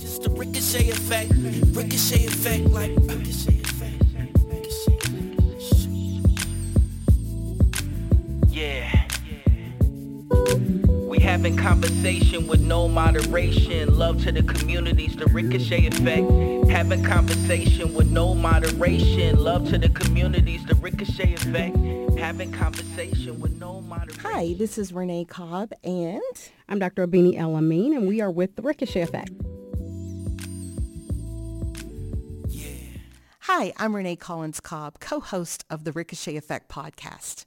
Just the ricochet effect, ricochet effect, like ricochet effect. Yeah. We having conversation with no moderation. Love to the communities, the ricochet effect. Having conversation with no moderation. Love to the communities, the ricochet effect. Having conversation with no moderation. Hi, this is Renee Cobb, and I'm Dr. Abeni El and we are with the Ricochet Effect. Hi, I'm Renee Collins Cobb, co-host of the Ricochet Effect podcast.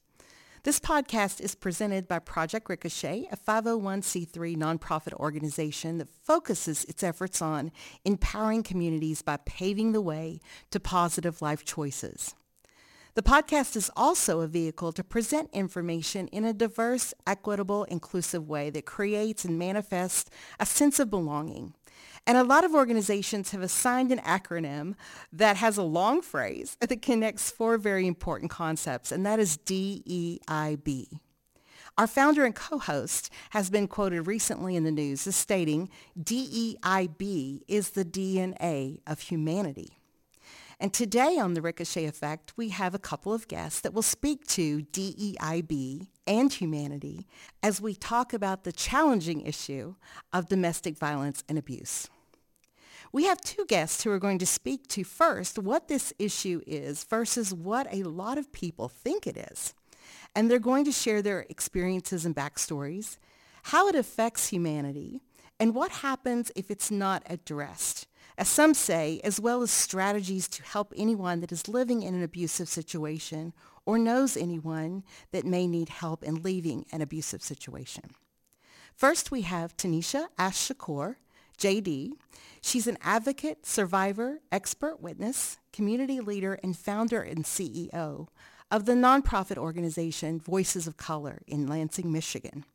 This podcast is presented by Project Ricochet, a 501c3 nonprofit organization that focuses its efforts on empowering communities by paving the way to positive life choices. The podcast is also a vehicle to present information in a diverse, equitable, inclusive way that creates and manifests a sense of belonging. And a lot of organizations have assigned an acronym that has a long phrase that connects four very important concepts, and that is DEIB. Our founder and co-host has been quoted recently in the news as stating, DEIB is the DNA of humanity. And today on The Ricochet Effect, we have a couple of guests that will speak to DEIB and humanity as we talk about the challenging issue of domestic violence and abuse. We have two guests who are going to speak to first what this issue is versus what a lot of people think it is. And they're going to share their experiences and backstories, how it affects humanity, and what happens if it's not addressed as some say, as well as strategies to help anyone that is living in an abusive situation or knows anyone that may need help in leaving an abusive situation. First, we have Tanesha Ash Shakoor, JD. She's an advocate, survivor, expert witness, community leader, and founder and CEO of the nonprofit organization Voices of Color in Lansing, Michigan.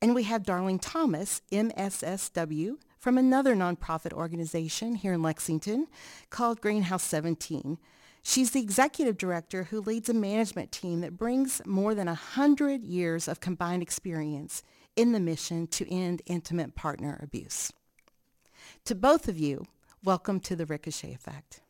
And we have Darlene Thomas, MSSW, from another nonprofit organization here in Lexington called Greenhouse 17. She's the executive director who leads a management team that brings more than 100 years of combined experience in the mission to end intimate partner abuse. To both of you, welcome to the Ricochet Effect.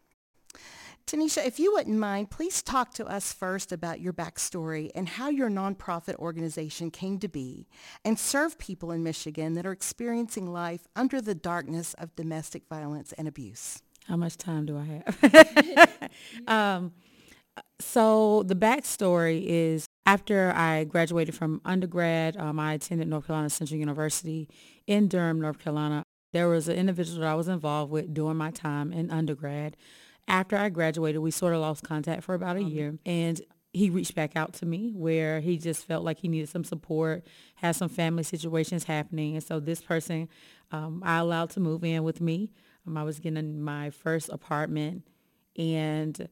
Tanesha, if you wouldn't mind, please talk to us first about your backstory and how your nonprofit organization came to be and serve people in Michigan that are experiencing life under the darkness of domestic violence and abuse. How much time do I have? um, so the backstory is after I graduated from undergrad, um, I attended North Carolina Central University in Durham, North Carolina. There was an individual that I was involved with during my time in undergrad after I graduated, we sort of lost contact for about a year. And he reached back out to me where he just felt like he needed some support, had some family situations happening. And so this person um, I allowed to move in with me. Um, I was getting my first apartment and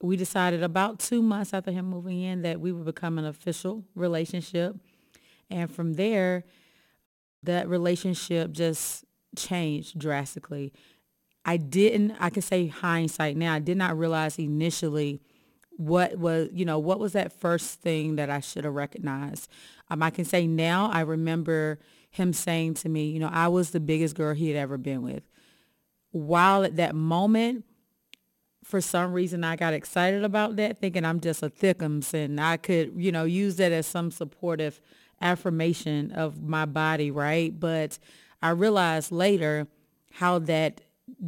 we decided about two months after him moving in that we would become an official relationship. And from there, that relationship just changed drastically. I didn't, I can say hindsight now, I did not realize initially what was, you know, what was that first thing that I should have recognized. Um, I can say now I remember him saying to me, you know, I was the biggest girl he had ever been with. While at that moment, for some reason I got excited about that, thinking I'm just a thickums and I could, you know, use that as some supportive affirmation of my body, right? But I realized later how that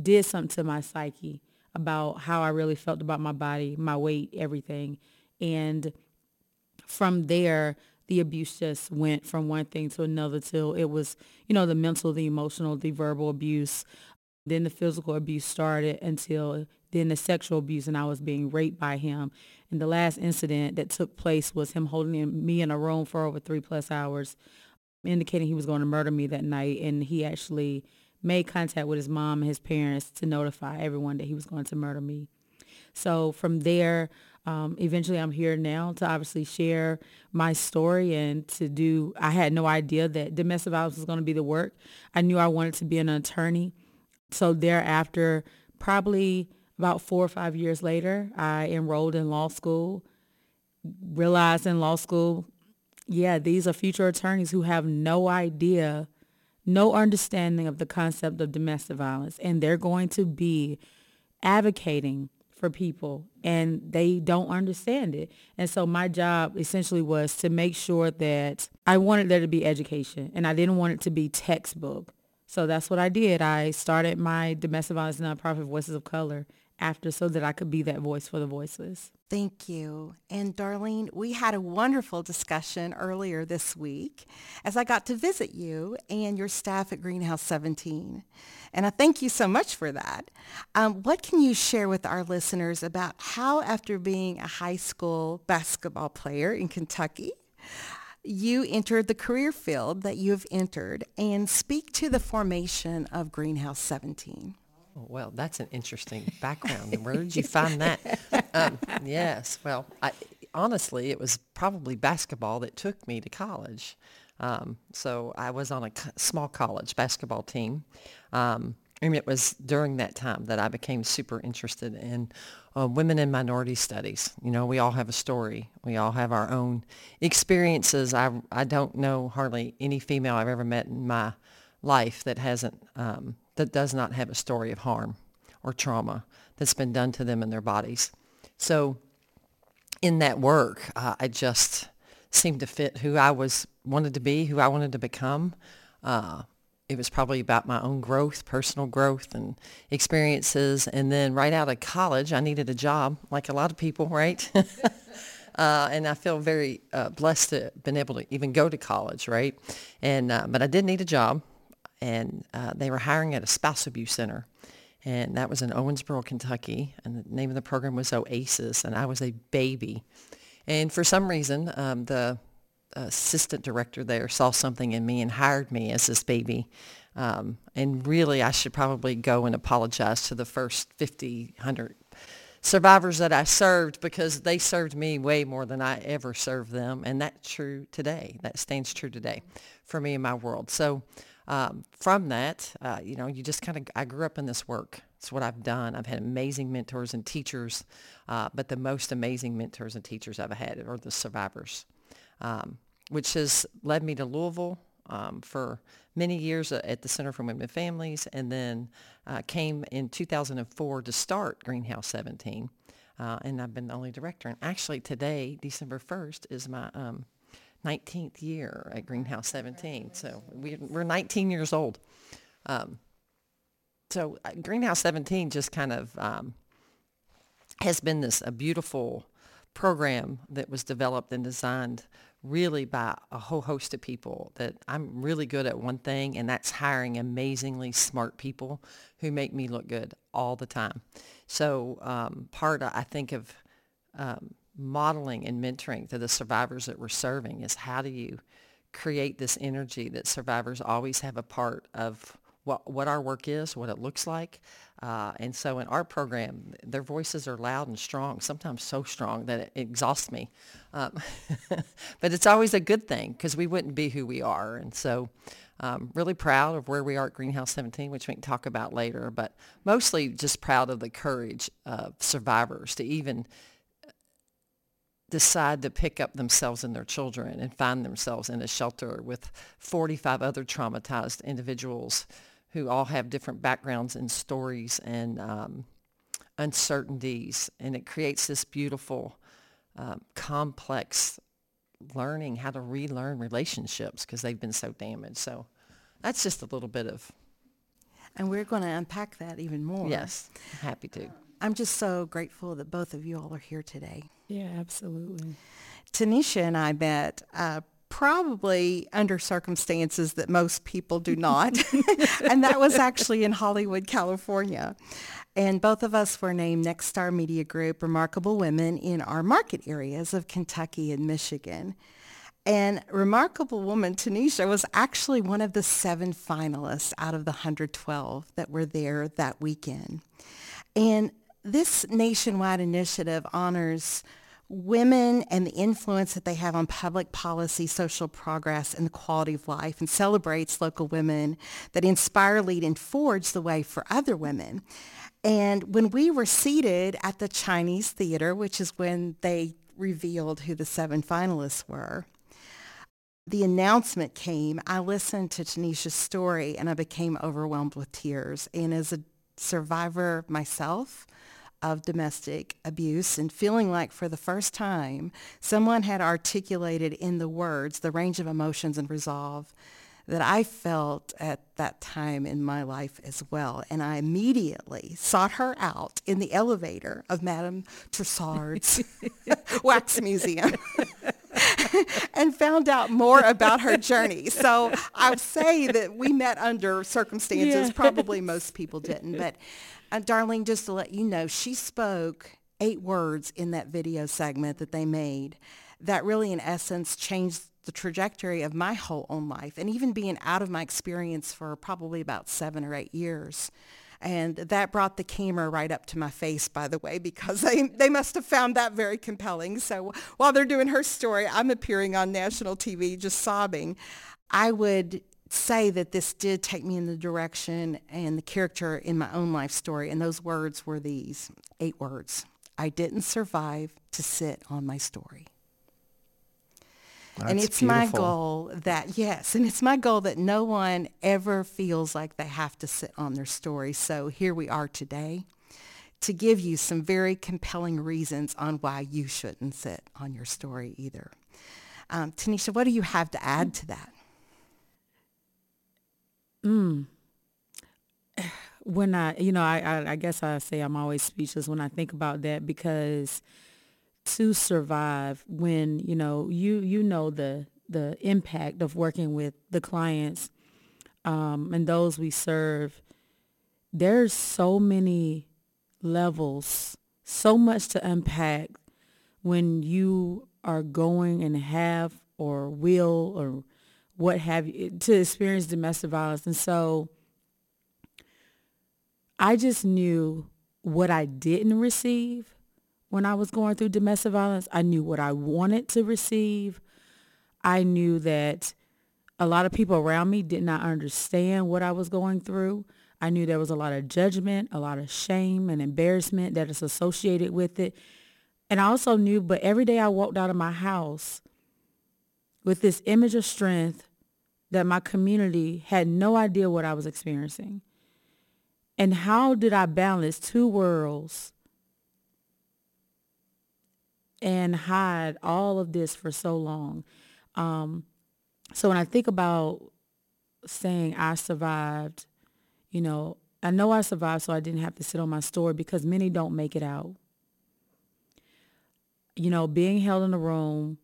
did something to my psyche about how I really felt about my body, my weight, everything. And from there, the abuse just went from one thing to another till it was, you know, the mental, the emotional, the verbal abuse. Then the physical abuse started until then the sexual abuse and I was being raped by him. And the last incident that took place was him holding me in a room for over three plus hours, indicating he was going to murder me that night. And he actually made contact with his mom and his parents to notify everyone that he was going to murder me. So from there, um, eventually I'm here now to obviously share my story and to do, I had no idea that domestic violence was going to be the work. I knew I wanted to be an attorney. So thereafter, probably about four or five years later, I enrolled in law school, realized in law school, yeah, these are future attorneys who have no idea no understanding of the concept of domestic violence, and they're going to be advocating for people and they don't understand it. And so my job essentially was to make sure that I wanted there to be education and I didn't want it to be textbook. So that's what I did. I started my domestic violence nonprofit Voices of Color after so that I could be that voice for the voiceless. Thank you. And Darlene, we had a wonderful discussion earlier this week as I got to visit you and your staff at Greenhouse 17. And I thank you so much for that. Um, what can you share with our listeners about how after being a high school basketball player in Kentucky, you entered the career field that you have entered and speak to the formation of Greenhouse 17? Oh, well, that's an interesting background. Where did you find that? Um, yes. Well, I, honestly, it was probably basketball that took me to college. Um, so I was on a small college basketball team. Um, and it was during that time that I became super interested in uh, women and minority studies. You know, we all have a story. We all have our own experiences. I, I don't know hardly any female I've ever met in my life that hasn't um, that does not have a story of harm or trauma that's been done to them in their bodies. So in that work, uh, I just seemed to fit who I was wanted to be, who I wanted to become. Uh, it was probably about my own growth, personal growth and experiences. And then right out of college, I needed a job, like a lot of people, right? uh, and I feel very uh, blessed to have been able to even go to college, right? And uh, but I did need a job and uh, they were hiring at a spouse abuse center. And that was in Owensboro, Kentucky. And the name of the program was OASIS. And I was a baby. And for some reason, um, the assistant director there saw something in me and hired me as this baby. Um, and really, I should probably go and apologize to the first 50, 100 survivors that I served because they served me way more than I ever served them. And that's true today. That stands true today for me in my world. So um, from that, uh, you know, you just kind of, I grew up in this work. It's what I've done. I've had amazing mentors and teachers, uh, but the most amazing mentors and teachers I've had are the survivors, um, which has led me to Louisville um, for many years at the Center for Women and Families, and then uh, came in 2004 to start Greenhouse 17. Uh, and I've been the only director. And actually today, December 1st, is my um, 19th year at Greenhouse 17. So we, are 19 years old. Um, so uh, Greenhouse 17 just kind of um, has been this a beautiful program that was developed and designed really by a whole host of people that I'm really good at one thing and that's hiring amazingly smart people who make me look good all the time. So um, part I think of um, modeling and mentoring to the survivors that we're serving is how do you create this energy that survivors always have a part of what, what our work is, what it looks like. Uh, and so in our program, their voices are loud and strong, sometimes so strong that it exhausts me. Um, but it's always a good thing because we wouldn't be who we are. And so um, really proud of where we are at Greenhouse 17, which we can talk about later, but mostly just proud of the courage of survivors to even decide to pick up themselves and their children and find themselves in a shelter with 45 other traumatized individuals who all have different backgrounds and stories and um, uncertainties. And it creates this beautiful, um, complex learning how to relearn relationships because they've been so damaged. So that's just a little bit of. And we're going to unpack that even more. Yes, happy to. I'm just so grateful that both of you all are here today. Yeah, absolutely. Tanesha and I met uh, probably under circumstances that most people do not. and that was actually in Hollywood, California. And both of us were named Nexstar Media Group Remarkable Women in our market areas of Kentucky and Michigan. And Remarkable Woman Tanesha was actually one of the seven finalists out of the 112 that were there that weekend. And this nationwide initiative honors women and the influence that they have on public policy, social progress, and the quality of life, and celebrates local women that inspire, lead, and forge the way for other women. And when we were seated at the Chinese Theater, which is when they revealed who the seven finalists were, the announcement came, I listened to Tanesha's story and I became overwhelmed with tears. And as a survivor myself of domestic abuse and feeling like for the first time someone had articulated in the words the range of emotions and resolve that I felt at that time in my life as well. And I immediately sought her out in the elevator of Madame Tussauds Wax Museum and found out more about her journey. So I would say that we met under circumstances probably most people didn't. But uh, Darlene, just to let you know, she spoke eight words in that video segment that they made that really in essence changed the trajectory of my whole own life and even being out of my experience for probably about seven or eight years. And that brought the camera right up to my face, by the way, because they, they must have found that very compelling. So while they're doing her story, I'm appearing on national TV just sobbing. I would say that this did take me in the direction and the character in my own life story. And those words were these eight words. I didn't survive to sit on my story. That's and it's beautiful. my goal that, yes, and it's my goal that no one ever feels like they have to sit on their story. So here we are today to give you some very compelling reasons on why you shouldn't sit on your story either. Um, Tanesha, what do you have to add to that? When I, you know, I, I, I guess I say I'm always speechless when I think about that because to survive when, you know, you, you know, the, the impact of working with the clients um, and those we serve, there's so many levels, so much to unpack when you are going and have or will or what have you to experience domestic violence. And so I just knew what I didn't receive when I was going through domestic violence. I knew what I wanted to receive. I knew that a lot of people around me did not understand what I was going through. I knew there was a lot of judgment, a lot of shame and embarrassment that is associated with it. And I also knew, but every day I walked out of my house with this image of strength that my community had no idea what I was experiencing. And how did I balance two worlds and hide all of this for so long? Um, so when I think about saying I survived, you know, I know I survived so I didn't have to sit on my story because many don't make it out. You know, being held in a room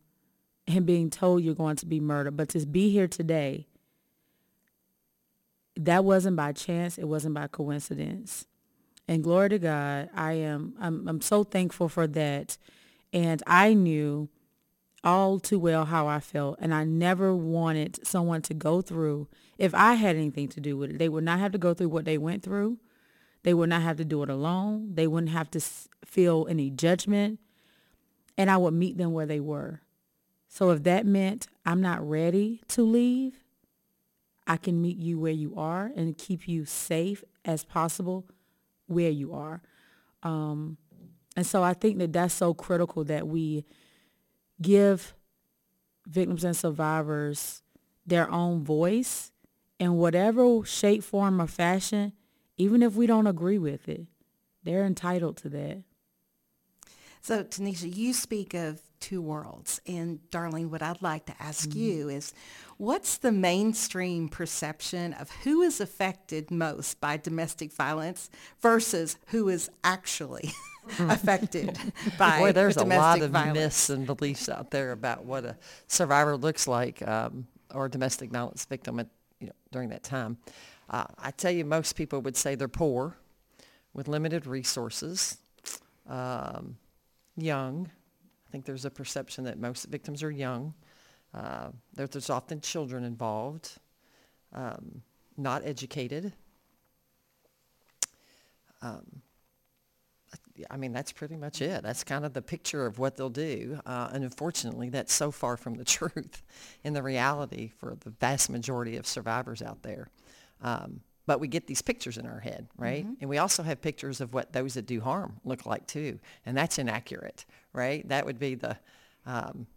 and being told you're going to be murdered, but to be here today, that wasn't by chance. It wasn't by coincidence. And glory to God, I am I'm I'm so thankful for that. And I knew all too well how I felt. And I never wanted someone to go through, if I had anything to do with it, they would not have to go through what they went through. They would not have to do it alone. They wouldn't have to feel any judgment. And I would meet them where they were. So if that meant I'm not ready to leave, I can meet you where you are and keep you safe as possible where you are. Um, and so I think that that's so critical that we give victims and survivors their own voice in whatever shape, form, or fashion, even if we don't agree with it. They're entitled to that. So, Tanesha, you speak of two worlds. And, Darlene, what I'd like to ask Mm-hmm. you is what's the mainstream perception of who is affected most by domestic violence versus who is actually affected by Boy, there's a domestic lot of violence? myths and beliefs out there about what a survivor looks like um, or a domestic violence victim at, you know, during that time. Uh, I tell you, most people would say they're poor with limited resources, um, young. I think there's a perception that most victims are young. Uh, there, there's often children involved, um, not educated. I mean, that's pretty much it. That's kind of the picture of what they'll do. Uh, and unfortunately, that's so far from the truth in the reality for the vast majority of survivors out there. Um, but we get these pictures in our head, right? And we also have pictures of what those that do harm look like too. And that's inaccurate, right? That would be the, um,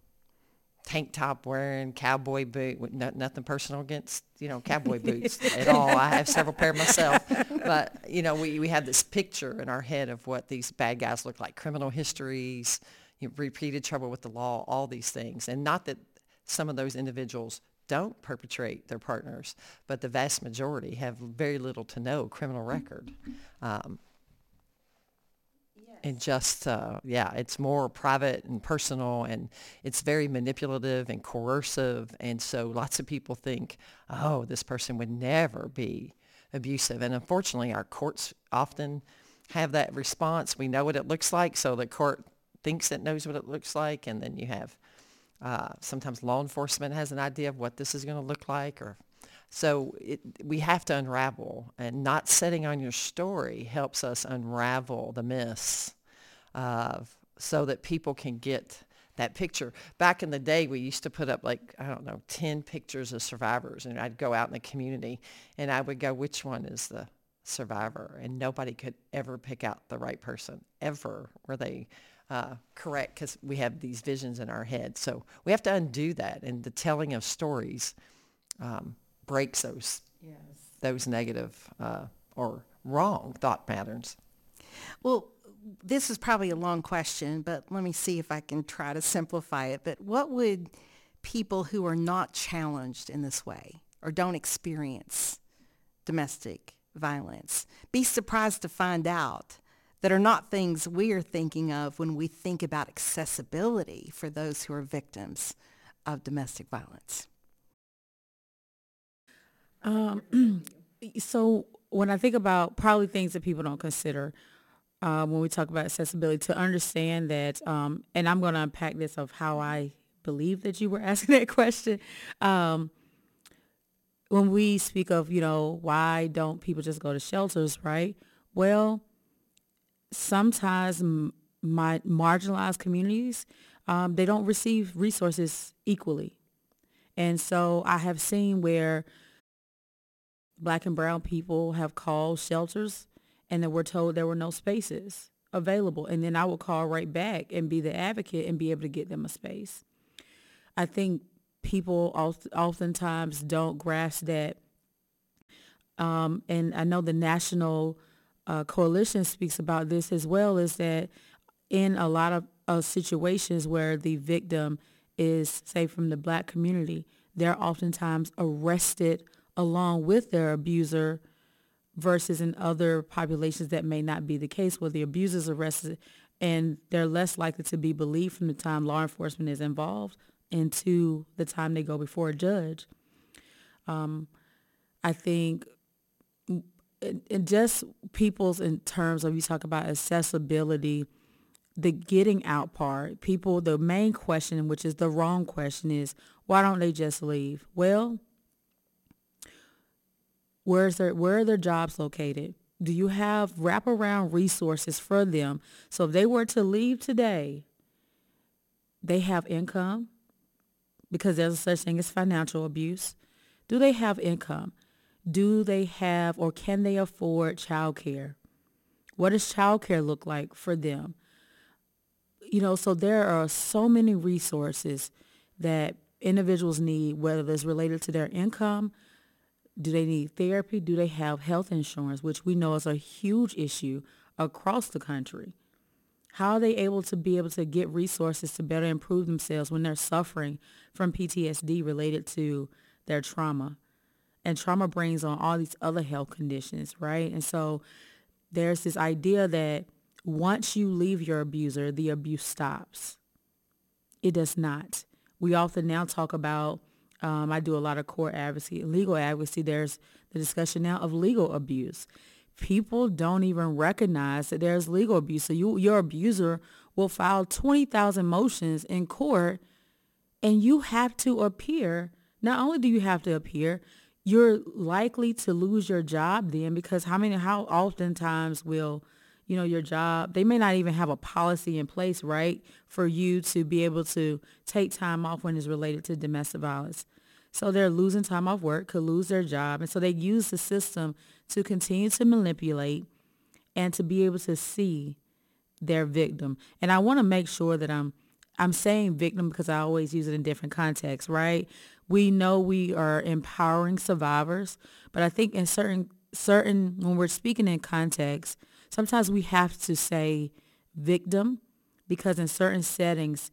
tank top wearing, cowboy boot. No, nothing personal against you know cowboy boots at all. I have several pair myself, but you know we we have this picture in our head of what these bad guys look like: criminal histories, you know, repeated trouble with the law, all these things. And not that some of those individuals don't perpetrate their partners, but the vast majority have very little to no criminal record. Um, and just uh, yeah it's more private and personal and it's very manipulative and coercive and so lots of people think oh this person would never be abusive. And unfortunately our courts often have that response. We know what it looks like so the court thinks it knows what it looks like and then you have uh, sometimes law enforcement has an idea of what this is going to look like or so it, we have to unravel, and not setting on your story helps us unravel the myths uh, so that people can get that picture. Back in the day, we used to put up like, I don't know, 10 pictures of survivors, and I'd go out in the community, and I would go, which one is the survivor? And nobody could ever pick out the right person, ever, were they uh, correct, because we have these visions in our head. So we have to undo that, and the telling of stories um, breaks those yes. those negative uh, or wrong thought patterns. Well, this is probably a long question, but let me see if I can try to simplify it. But what would people who are not challenged in this way or don't experience domestic violence be surprised to find out that are not things we are thinking of when we think about accessibility for those who are victims of domestic violence? Um, so when I think about probably things that people don't consider uh, when we talk about accessibility, to understand that, um, and I'm going to unpack this of how I believe that you were asking that question. Um, when we speak of, you know, why don't people just go to shelters, right? Well, sometimes my marginalized communities, um, they don't receive resources equally. And so I have seen where black and brown people have called shelters and then we're told there were no spaces available. And then I would call right back and be the advocate and be able to get them a space. I think people oftentimes don't grasp that. Um, and I know the national uh, coalition speaks about this as well, is that in a lot of, of situations where the victim is, say, from the black community, they're oftentimes arrested along with their abuser versus in other populations that may not be the case where the abuser is arrested and they're less likely to be believed from the time law enforcement is involved into the time they go before a judge. Um, I think in just people's in terms of you talk about accessibility, the getting out part, people, the main question, which is the wrong question is, why don't they just leave? Well, Where's their, where are their jobs located? Do you have wraparound resources for them? So if they were to leave today, they have income because there's a such thing as financial abuse. Do they have income? Do they have or can they afford childcare? What does childcare look like for them? You know, so there are so many resources that individuals need, whether it's related to their income, do they need therapy? Do they have health insurance, which we know is a huge issue across the country? How are they able to be able to get resources to better improve themselves when they're suffering from PTSD related to their trauma? And trauma brings on all these other health conditions, right? And so there's this idea that once you leave your abuser, the abuse stops. It does not. We often now talk about um, I do a lot of court advocacy, legal advocacy. There's the discussion now of legal abuse. People don't even recognize that there's legal abuse. So you, your abuser will file 20,000 motions in court and you have to appear. Not only do you have to appear, you're likely to lose your job then because how many, how oftentimes will you know, your job. They may not even have a policy in place, right, for you to be able to take time off when it's related to domestic violence. So they're losing time off work, could lose their job. And so they use the system to continue to manipulate and to be able to see their victim. And I want to make sure that I'm I'm saying victim because I always use it in different contexts, right? We know we are empowering survivors, but I think in certain certain when we're speaking in context, sometimes we have to say victim because in certain settings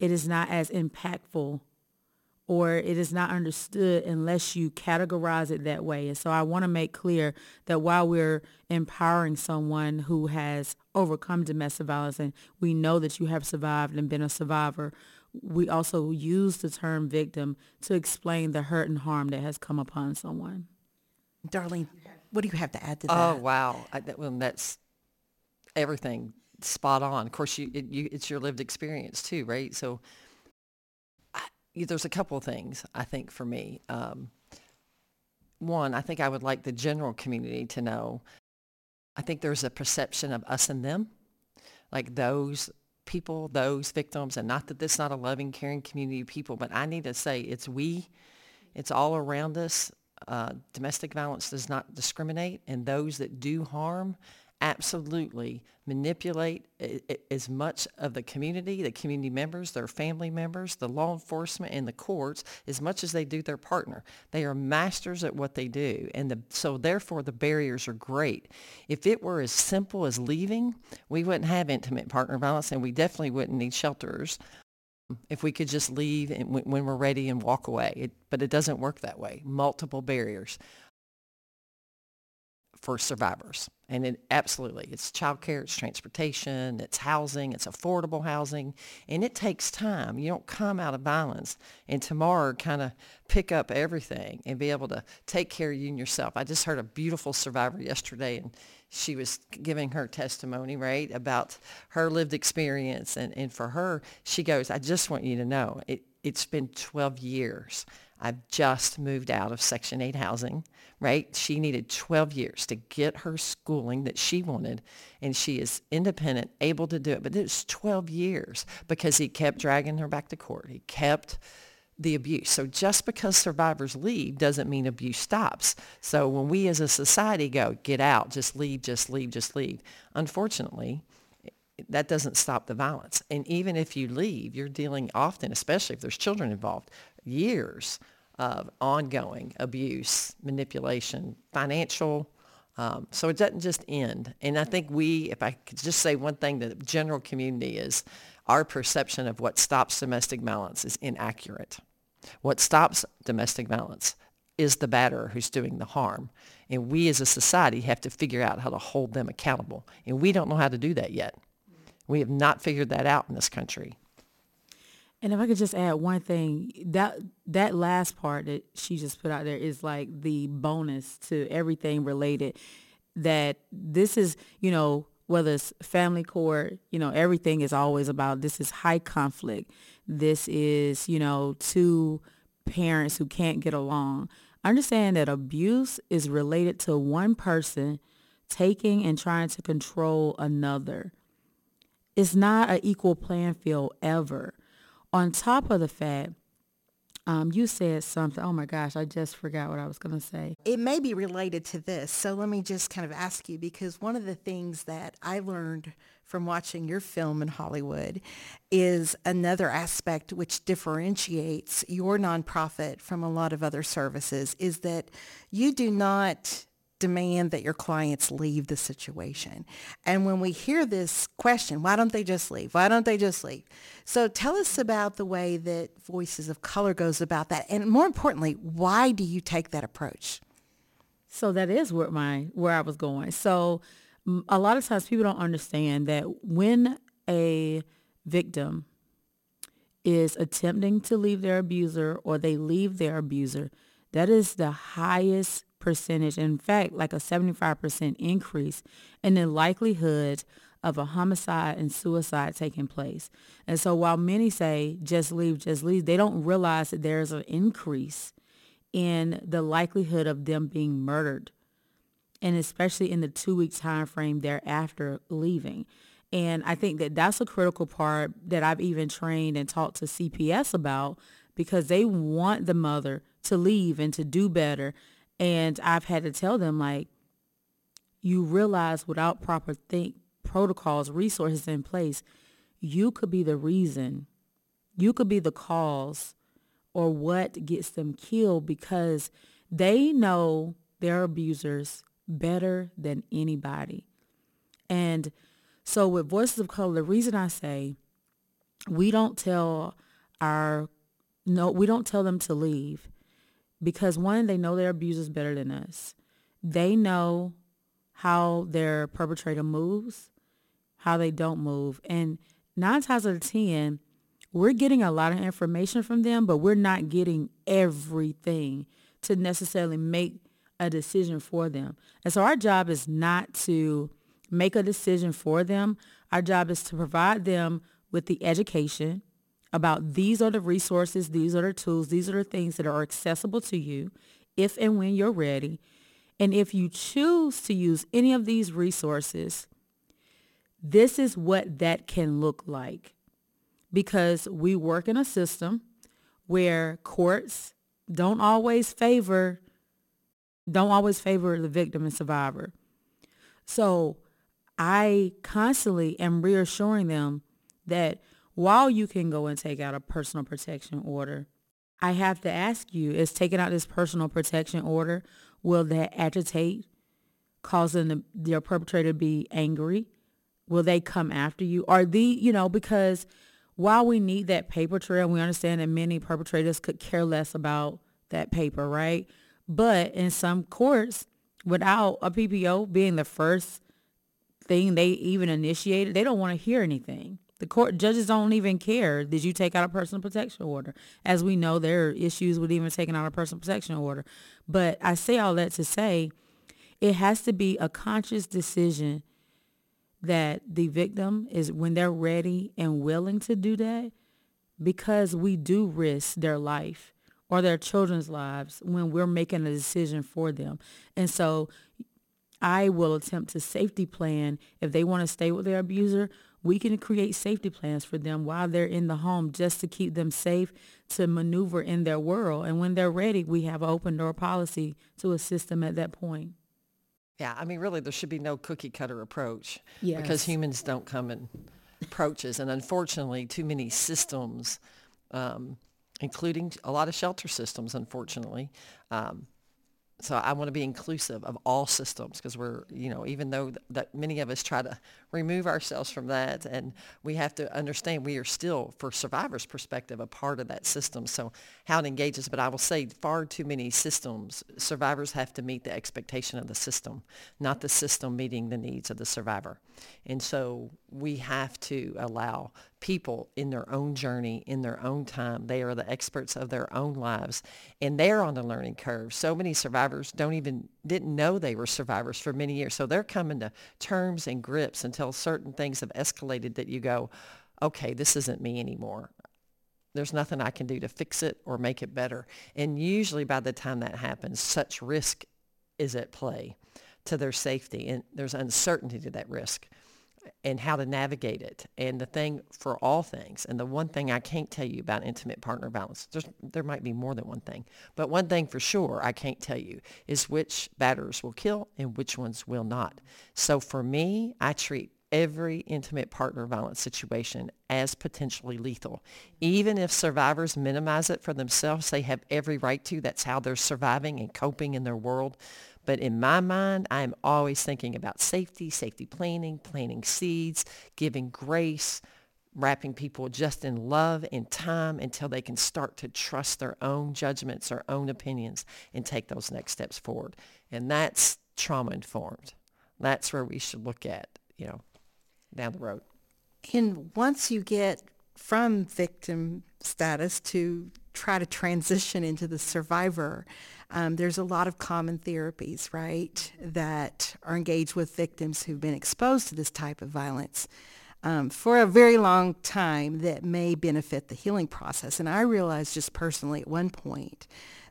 it is not as impactful or it is not understood unless you categorize it that way. And so I want to make clear that while we're empowering someone who has overcome domestic violence and we know that you have survived and been a survivor, we also use the term victim to explain the hurt and harm that has come upon someone. Darlene, what do you have to add to oh, that? Oh wow, I, that, well, that's everything spot on. Of course, you, it, you it's your lived experience too, right? So I, you, there's a couple of things I think for me. Um, one, I think I would like the general community to know. I think there's a perception of us and them, like those people, those victims, and not that this is not a loving, caring community of people, but I need to say it's we, it's all around us. Uh, domestic violence does not discriminate, and those that do harm absolutely manipulate as much of the community, the community members, their family members, the law enforcement, and the courts as much as they do their partner. They are masters at what they do, and the, so therefore the barriers are great. If it were as simple as leaving, we wouldn't have intimate partner violence, and we definitely wouldn't need shelters if we could just leave and when, when we're ready and walk away. It, but it doesn't work that way. Multiple barriers for survivors. And it absolutely, it's childcare, it's transportation, it's housing, it's affordable housing, and it takes time. You don't come out of violence and tomorrow kind of pick up everything and be able to take care of you and yourself. I just heard a beautiful survivor yesterday and she was giving her testimony, right, about her lived experience. And, and for her, she goes, I just want you to know, it, it's been 12 years. I've just moved out of Section 8 housing, right? She needed 12 years to get her schooling that she wanted, and she is independent, able to do it. But it was 12 years because he kept dragging her back to court. He kept the abuse. So just because survivors leave doesn't mean abuse stops. So when we as a society go, get out, just leave, just leave, just leave, unfortunately, that doesn't stop the violence. And even if you leave, you're dealing often, especially if there's children involved, years of ongoing abuse, manipulation, financial. Um, so it doesn't just end. And I think we, if I could just say one thing, to the general community is our perception of what stops domestic violence is inaccurate. What stops domestic violence is the batterer who's doing the harm. And we as a society have to figure out how to hold them accountable. And we don't know how to do that yet. We have not figured that out in this country. And if I could just add one thing, that that last part that she just put out there is like the bonus to everything related. That this is, you know, whether it's family court, you know, everything is always about this is high conflict. This is, you know, two parents who can't get along. Understand that abuse is related to one person taking and trying to control another. It's not an equal playing field ever. On top of the fact, um, you said something. Oh my gosh, I just forgot what I was going to say. It may be related to this. So let me just kind of ask you because one of the things that I learned from watching your film in Hollywood is another aspect which differentiates your nonprofit from a lot of other services is that you do not demand that your clients leave the situation. And when we hear this question, why don't they just leave? Why don't they just leave? So tell us about the way that Voices of Color goes about that. And more importantly, why do you take that approach? So that is where my where I was going. So mm, a lot of times people don't understand that when a victim is attempting to leave their abuser or they leave their abuser, that is the highest percentage, in fact, like a 75% increase in the likelihood of a homicide and suicide taking place. And so while many say just leave, just leave, they don't realize that there's an increase in the likelihood of them being murdered and especially in the two week time frame thereafter leaving. And I think that that's a critical part that I've even trained and taught to CPS about because they want the mother to leave and to do better. And I've had to tell them like, you realize without proper think protocols, resources in place, you could be the reason, you could be the cause or what gets them killed because they know their abusers better than anybody. And so with Voices of Color, the reason I say we don't tell our no, we don't tell them to leave because one, they know their abusers better than us. They know how their perpetrator moves, how they don't move. And nine times out of 10, we're getting a lot of information from them, but we're not getting everything to necessarily make a decision for them. And so our job is not to make a decision for them. Our job is to provide them with the education about these are the resources, these are the tools, these are the things that are accessible to you if and when you're ready. And if you choose to use any of these resources, this is what that can look like. Because we work in a system where courts don't always favor don't always favor the victim and survivor. So I constantly am reassuring them that while you can go and take out a personal protection order, I have to ask you, is taking out this personal protection order, will that agitate, causing the, your perpetrator to be angry? Will they come after you? Are the, you know, because while we need that paper trail, we understand that many perpetrators could care less about that paper, right? But in some courts, without a PPO being the first thing they even initiated, they don't want to hear anything. The court judges don't even care. Did you take out a personal protection order? As we know, there are issues with even taking out a personal protection order. But I say all that to say it has to be a conscious decision that the victim is when they're ready and willing to do that because we do risk their life or their children's lives when we're making a decision for them. And so I will attempt to safety plan if they want to stay with their abuser we can create safety plans for them while they're in the home just to keep them safe to maneuver in their world. And when they're ready, we have an open door policy to assist them at that point. Yeah, I mean, really, there should be no cookie cutter approach yes. because humans don't come in approaches. And unfortunately, too many systems, um, including a lot of shelter systems, unfortunately, um, so I want to be inclusive of all systems because we're, you know, even though th- that many of us try to remove ourselves from that, and we have to understand we are still, for survivors' perspective, a part of that system. So how it engages, but I will say far too many systems, survivors have to meet the expectation of the system, not the system meeting the needs of the survivor. And so we have to allow people in their own journey, in their own time. They are the experts of their own lives, and they're on the learning curve. So many survivors don't even didn't know they were survivors for many years. So they're coming to terms and grips until certain things have escalated that you go, okay, this isn't me anymore. There's nothing I can do to fix it or make it better. And usually by the time that happens, such risk is at play to their safety and there's uncertainty to that risk and how to navigate it. And the thing for all things, and the one thing I can't tell you about intimate partner violence, there might be more than one thing, but one thing for sure I can't tell you is which batters will kill and which ones will not. So for me, I treat every intimate partner violence situation as potentially lethal. Even if survivors minimize it for themselves, they have every right to. That's how they're surviving and coping in their world. But in my mind, I'm always thinking about safety, safety planning, planting seeds, giving grace, wrapping people just in love and time until they can start to trust their own judgments, their own opinions, and take those next steps forward. And that's trauma informed. That's where we should look at, you know, down the road. And once you get from victim status to try to transition into the survivor, um, there's a lot of common therapies, right, that are engaged with victims who've been exposed to this type of violence um, for a very long time that may benefit the healing process. And I realized just personally at one point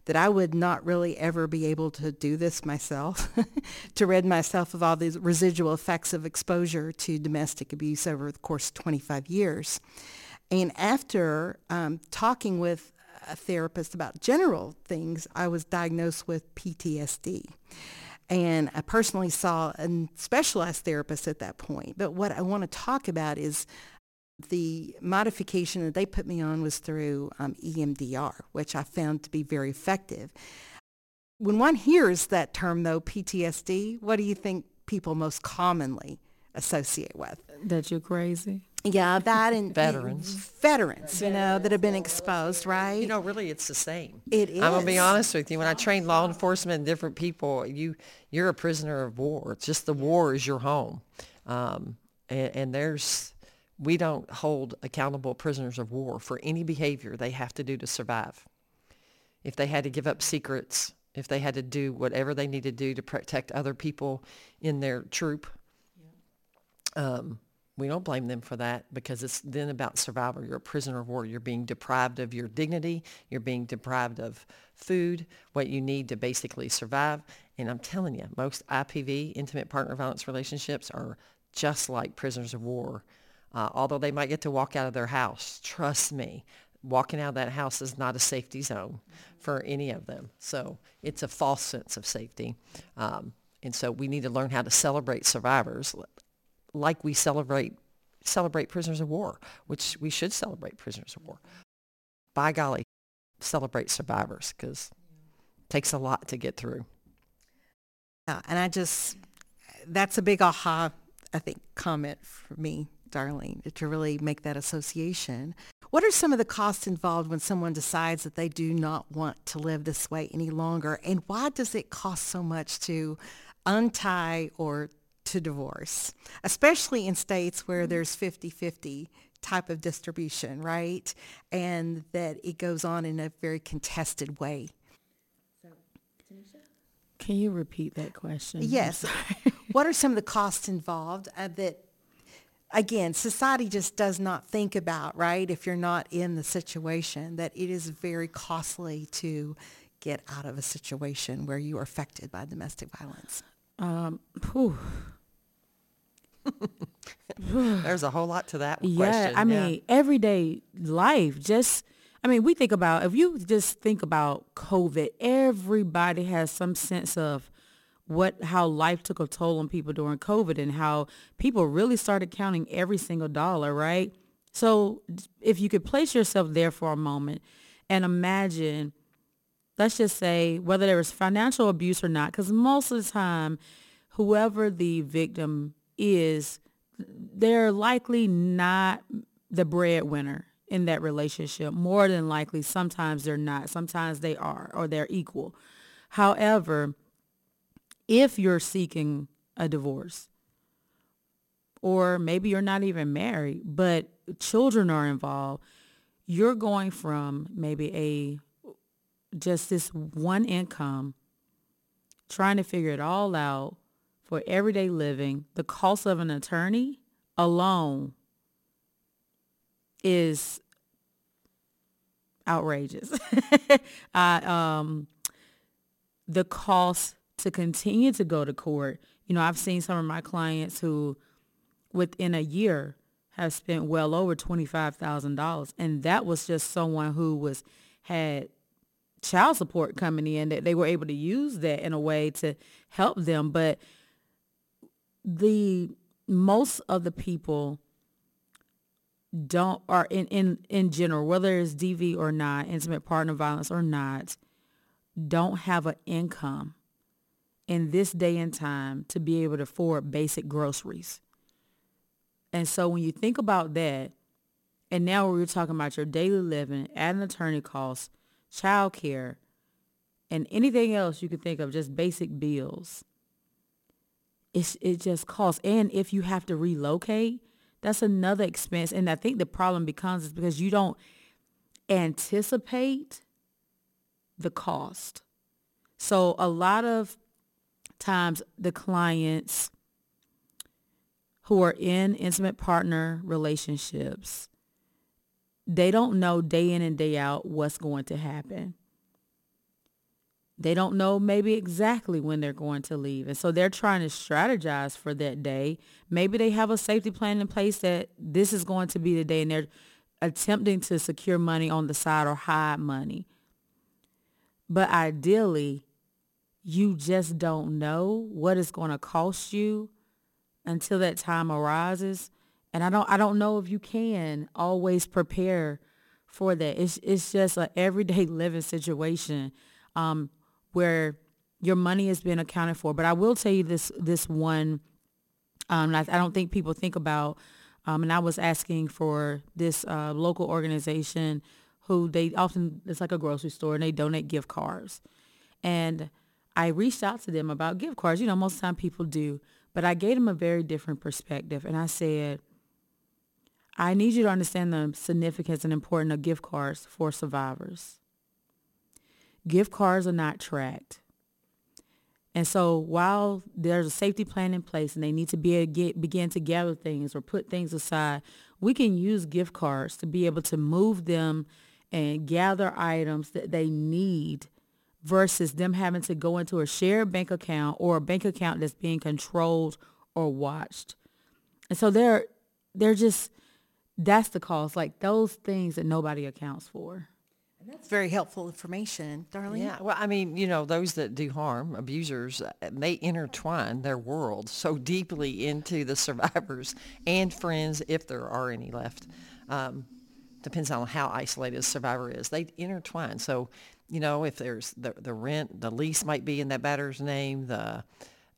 that I would not really ever be able to do this myself, to rid myself of all these residual effects of exposure to domestic abuse over the course of 25 years. And after um, talking with a therapist about general things, I was diagnosed with PTSD. And I personally saw a specialized therapist at that point. But what I want to talk about is The modification that they put me on was through um, EMDR, which I found to be very effective. When one hears that term, though, PTSD, what do you think people most commonly associate with? That you're crazy. Yeah, that and Veterans. veterans, you know, that have been exposed, right? You know, really, it's the same. It is. I'm gonna be honest with you. When I train law enforcement and different people, you you're a prisoner of war. It's just the war is your home, um, and, and there's we don't hold accountable prisoners of war for any behavior they have to do to survive. If they had to give up secrets, if they had to do whatever they need to do to protect other people in their troop, um, we don't blame them for that because it's then about survival. You're a prisoner of war. You're being deprived of your dignity. You're being deprived of food, what you need to basically survive. And I'm telling you, most IPV, intimate partner violence relationships, are just like prisoners of war. Uh, although they might get to walk out of their house, trust me, walking out of that house is not a safety zone for any of them. So it's a false sense of safety. Um, and so we need to learn how to celebrate survivors like we celebrate celebrate prisoners of war, which we should celebrate prisoners of war. By golly, celebrate survivors because it takes a lot to get through. Yeah, and I just, that's a big aha, I think, comment for me, Darlene, to really make that association. What are some of the costs involved when someone decides that they do not want to live this way any longer? And why does it cost so much to untie or to divorce, especially in states where there's 50-50 type of distribution, right? And that it goes on in a very contested way. Can you repeat that question? Yes. what are some of the costs involved uh, that, again, society just does not think about, right? If you're not in the situation, that it is very costly to get out of a situation where you are affected by domestic violence. Um, whew. There's a whole lot to that Yeah, question. I mean, everyday life, just, I mean, we think about, if you just think about COVID, everybody has some sense of what, how life took a toll on people during COVID and how people really started counting every single dollar, right? So if you could place yourself there for a moment and imagine, let's just say, whether there was financial abuse or not, because most of the time, whoever the victim is, they're likely not the breadwinner in that relationship. More than likely, sometimes they're not. Sometimes they are, or they're equal. However, if you're seeking a divorce, or maybe you're not even married, but children are involved, you're going from maybe a just this one income, trying to figure it all out for everyday living, the cost of an attorney alone is outrageous. I, um, the cost to continue to go to court, you know, I've seen some of my clients who within a year have spent well over $25,000 and that was just someone who was had child support coming in that they were able to use that in a way to help them but the most of the people don't are in in in general whether it's DV or not intimate partner violence or not don't have an income in this day and time to be able to afford basic groceries. And so when you think about that and now we're talking about your daily living add an attorney costs child care and anything else you can think of just basic bills it's, it just costs. And if you have to relocate, that's another expense. And I think the problem becomes is because you don't anticipate the cost. So a lot of times the clients who are in intimate partner relationships, they don't know day in and day out what's going to happen they don't know maybe exactly when they're going to leave. And so they're trying to strategize for that day. Maybe they have a safety plan in place that this is going to be the day and they're attempting to secure money on the side or hide money. But ideally, you just don't know what it's going to cost you until that time arises. And I don't I don't know if you can always prepare for that. It's it's just an everyday living situation um, where your money is being accounted for. But I will tell you this this one. Um, I, I don't think people think about. Um, and I was asking for this uh, local organization who they often it's like a grocery store and they donate gift cards. And I reached out to them about gift cards. You know, most of the time people do, but I gave them a very different perspective. And I said, I need you to understand the significance and importance of gift cards for survivors. Gift cards are not tracked. And so while there's a safety plan in place and they need to be get, begin to gather things or put things aside, we can use gift cards to be able to move them and gather items that they need versus them having to go into a shared bank account or a bank account that's being controlled or watched. And so they're they're just that's the cost, like those things that nobody accounts for. That's very helpful information, Darlene. Yeah, well, I mean, you know, those that do harm, abusers, uh, they intertwine their world so deeply into the survivors and friends, if there are any left. Um, depends on how isolated a survivor is. They intertwine. So, you know, if there's the, the rent, the lease might be in that batter's name, the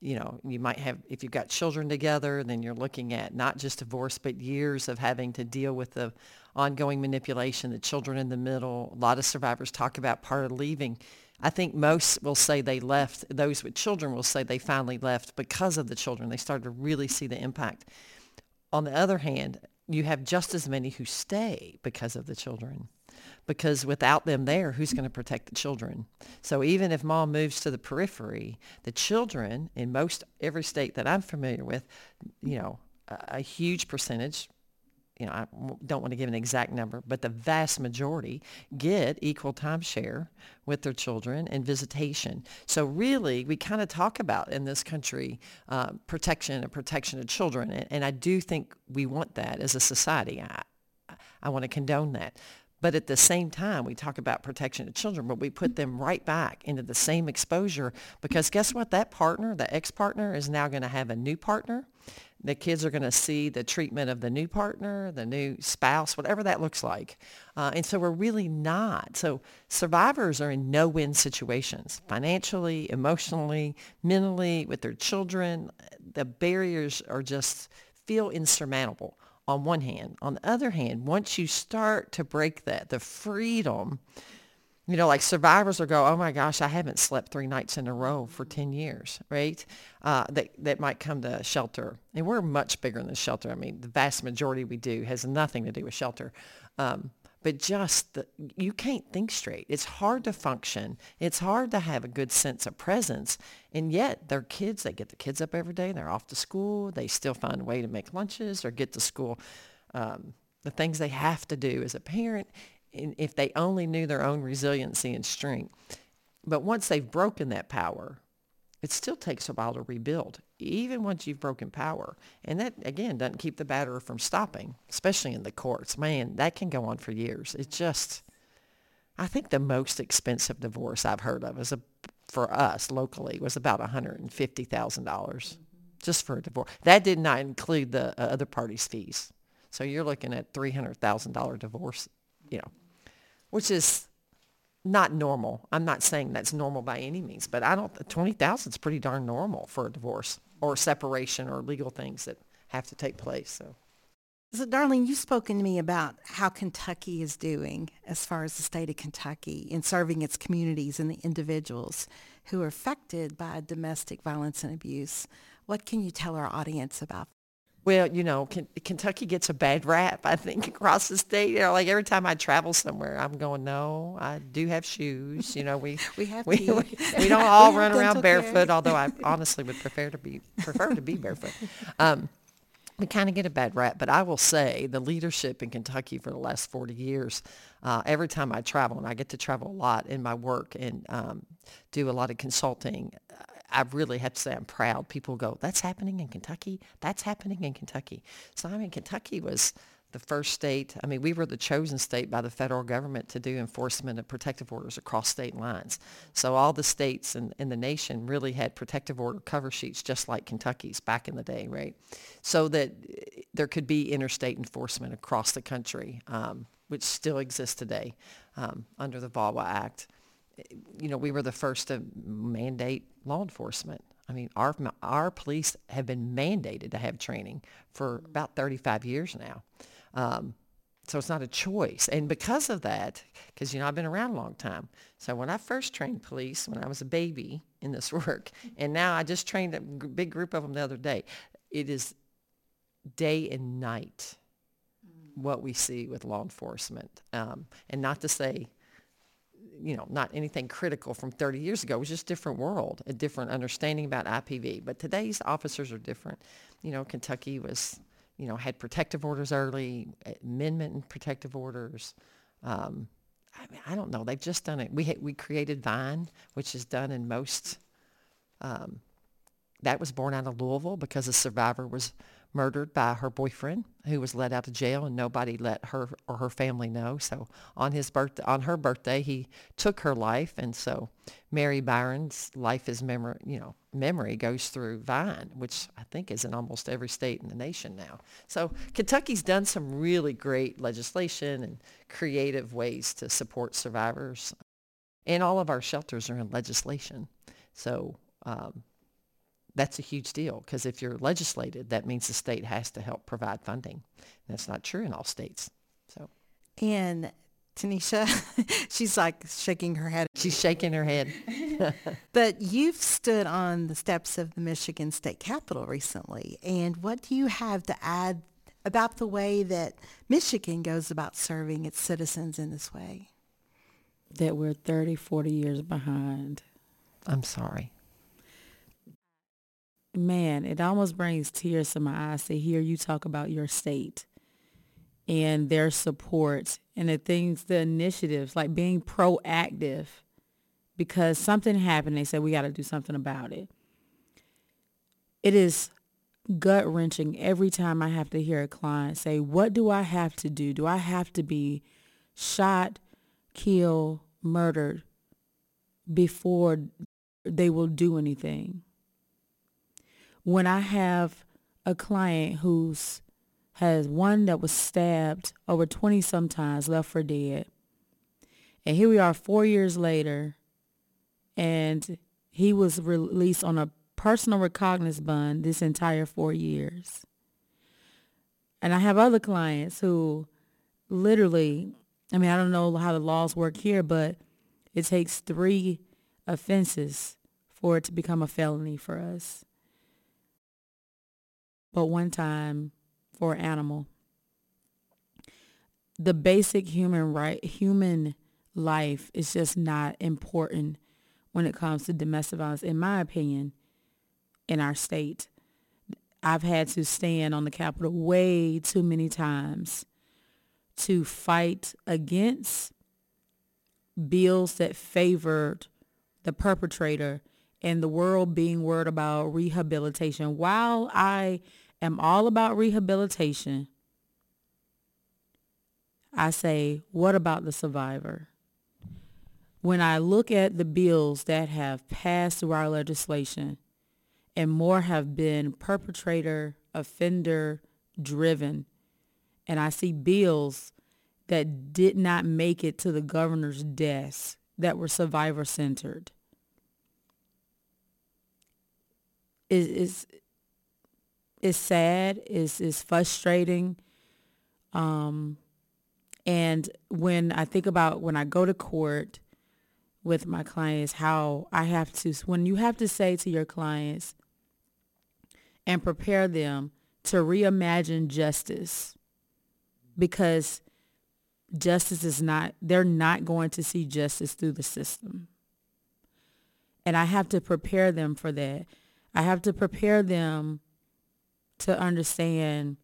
you know, you might have, if you've got children together, then you're looking at not just divorce, but years of having to deal with the ongoing manipulation, the children in the middle. A lot of survivors talk about part of leaving. I think most will say they left, those with children will say they finally left because of the children. They started to really see the impact. On the other hand, you have just as many who stay because of the children because without them there, who's going to protect the children? So even if mom moves to the periphery, the children in most every state that I'm familiar with, you know, a, a huge percentage, you know, I don't want to give an exact number, but the vast majority get equal time share with their children and visitation. So really, we kind of talk about in this country uh, protection and protection of children, and, and I do think we want that as a society. I, I want to condone that. But at the same time, we talk about protection of children, but we put them right back into the same exposure because guess what? That partner, the ex-partner, is now going to have a new partner. The kids are going to see the treatment of the new partner, the new spouse, whatever that looks like. Uh, and so we're really not. So survivors are in no-win situations, financially, emotionally, mentally, with their children. The barriers are just feel insurmountable on one hand. On the other hand, once you start to break that, the freedom, you know, like survivors will go, oh my gosh, I haven't slept three nights in a row for 10 years, right? Uh, that, that might come to shelter. And we're much bigger than shelter. I mean, the vast majority we do has nothing to do with shelter. Um, but just the, you can't think straight. It's hard to function. It's hard to have a good sense of presence. And yet they're kids. They get the kids up every day. They're off to school. They still find a way to make lunches or get to school. Um, the things they have to do as a parent, if they only knew their own resiliency and strength. But once they've broken that power, it still takes a while to rebuild, even once you've broken power. And that, again, doesn't keep the batterer from stopping, especially in the courts. Man, that can go on for years. It's just, I think the most expensive divorce I've heard of is a, for us locally was about $150,000 just for a divorce. That did not include the uh, other party's fees. So you're looking at $300,000 divorce, you know, which is not normal. I'm not saying that's normal by any means, but I don't. Twenty thousand is pretty darn normal for a divorce or separation or legal things that have to take place. So. So, Darlene, you've spoken to me about how Kentucky is doing as far as the state of Kentucky in serving its communities and the individuals who are affected by domestic violence and abuse. What can you tell our audience about well, you know, Kentucky gets a bad rap, I think, across the state. You know, like every time I travel somewhere, I'm going, no, I do have shoes. You know, we we have we, we, we, don't all run around barefoot, although I honestly would prefer to be prefer to be barefoot. Um, we kind of get a bad rap, but I will say the leadership in Kentucky for the last 40 years, uh, every time I travel, and I get to travel a lot in my work and um, do a lot of consulting, I really have to say I'm proud. People go, that's happening in Kentucky. That's happening in Kentucky. So I mean, Kentucky was the first state. I mean, we were the chosen state by the federal government to do enforcement of protective orders across state lines. So all the states in, in the nation really had protective order cover sheets, just like Kentucky's back in the day, right? So that there could be interstate enforcement across the country, um, which still exists today um, under the VAWA Act. You know, we were the first to mandate law enforcement. I mean, our our police have been mandated to have training for about 35 years now. Um, so it's not a choice. And because of that, because, you know, I've been around a long time. So when I first trained police, when I was a baby in this work, and now I just trained a big group of them the other day, it is day and night what we see with law enforcement. Um, and not to say, you know, not anything critical from 30 years ago. It was just a different world, a different understanding about IPV. But today's officers are different. You know, Kentucky was, you know, had protective orders early, amendment and protective orders. Um, I, mean, I don't know. They've just done it. We, we created VINE, which is done in most, um, that was born out of Louisville because a survivor was murdered by her boyfriend who was let out of jail and nobody let her or her family know. So on his birthday, on her birthday, he took her life. And so Mary Byron's life is memory, you know, memory goes through Vine, which I think is in almost every state in the nation now. So Kentucky's done some really great legislation and creative ways to support survivors. And all of our shelters are in legislation. So um, that's a huge deal because if you're legislated, that means the state has to help provide funding. And that's not true in all states. So, and Tanesha, she's like shaking her head. She's shaking her head. but you've stood on the steps of the Michigan State Capitol recently, and what do you have to add about the way that Michigan goes about serving its citizens in this way? That we're 30, 40 years behind. I'm sorry man, it almost brings tears to my eyes to hear you talk about your state and their support and the things, the initiatives, like being proactive because something happened. They said, we got to do something about it. It is gut wrenching every time I have to hear a client say, what do I have to do? Do I have to be shot, killed, murdered before they will do anything? When I have a client who's has one that was stabbed over 20 sometimes, left for dead. And here we are 4 years later and he was released on a personal recognizance bond this entire 4 years. And I have other clients who literally, I mean, I don't know how the laws work here, but it takes 3 offenses for it to become a felony for us but one time for an animal. The basic human right, human life is just not important when it comes to domestic violence, in my opinion, in our state. I've had to stand on the Capitol way too many times to fight against bills that favored the perpetrator and the world being worried about rehabilitation. While I am all about rehabilitation, I say, what about the survivor? When I look at the bills that have passed through our legislation, and more have been perpetrator, offender driven, and I see bills that did not make it to the governor's desk that were survivor centered is is is sad, is is frustrating. Um, and when I think about when I go to court with my clients, how I have to when you have to say to your clients and prepare them to reimagine justice because justice is not they're not going to see justice through the system. And I have to prepare them for that. I have to prepare them to understand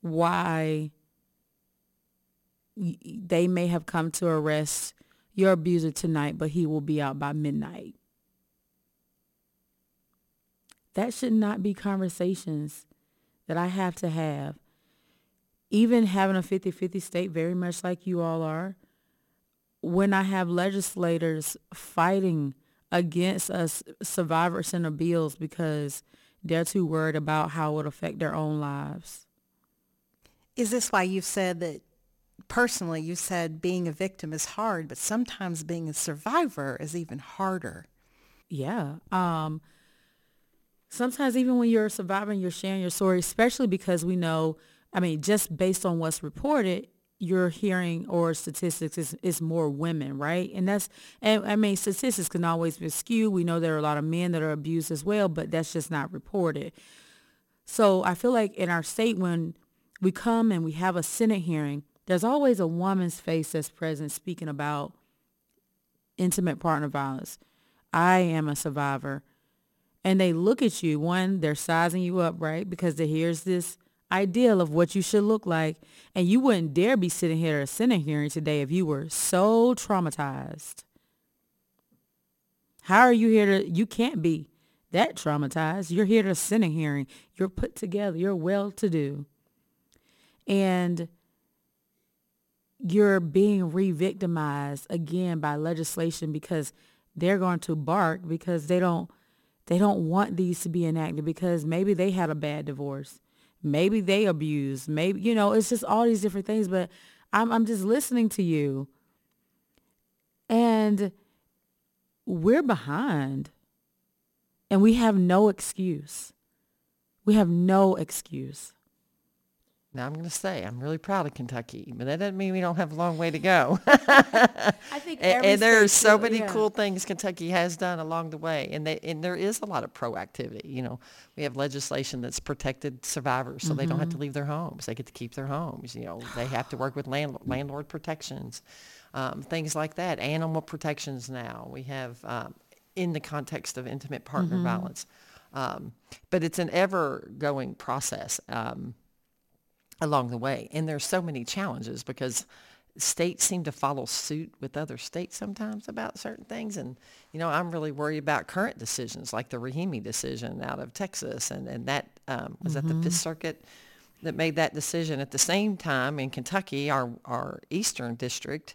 why they may have come to arrest your abuser tonight, but he will be out by midnight. That should not be conversations that I have to have. Even having a 50-50 state, very much like you all are, when I have legislators fighting against us survivor center bills because they're too worried about how it would affect their own lives. Is this why you've said that personally you said being a victim is hard, but sometimes being a survivor is even harder? Yeah. Um, sometimes even when you're surviving, you're sharing your story, especially because we know, I mean, just based on what's reported, you're hearing or statistics is, is more women, right? And that's, and I mean, statistics can always be skewed. We know there are a lot of men that are abused as well, but that's just not reported. So I feel like in our state, when we come and we have a Senate hearing, there's always a woman's face that's present speaking about intimate partner violence. I am a survivor. And they look at you. One, they're sizing you up, right? Because they here's this ideal of what you should look like. And you wouldn't dare be sitting here a Senate hearing today if you were so traumatized. How are you here to, you can't be that traumatized. You're here to Senate hearing. You're put together. You're well to do. And you're being re-victimized again by legislation because they're going to bark because they don't they don't want these to be enacted because maybe they had a bad divorce maybe they abuse maybe you know it's just all these different things but i'm i'm just listening to you. And we're behind. And we have no excuse. We have no excuse now I'm going to say I'm really proud of Kentucky, but that doesn't mean we don't have a long way to go. I think and, and there are so should- many yeah. cool things Kentucky has done along the way, and they, and there is a lot of proactivity. You know, we have legislation that's protected survivors, so they don't have to Mm-hmm. leave their homes; they get to keep their homes. You know, they have to work with land, landlord protections, um, things like that. Animal protections now we have um, in the context of intimate partner Mm-hmm. violence, um, but it's an ever-going process. Um, along the way. And there's so many challenges because states seem to follow suit with other states sometimes about certain things. And, you know, I'm really worried about current decisions like the Rahimi decision out of Texas. And, and that um, was at the Fifth Circuit that made that decision. At the same time, in Kentucky, our, our Eastern District,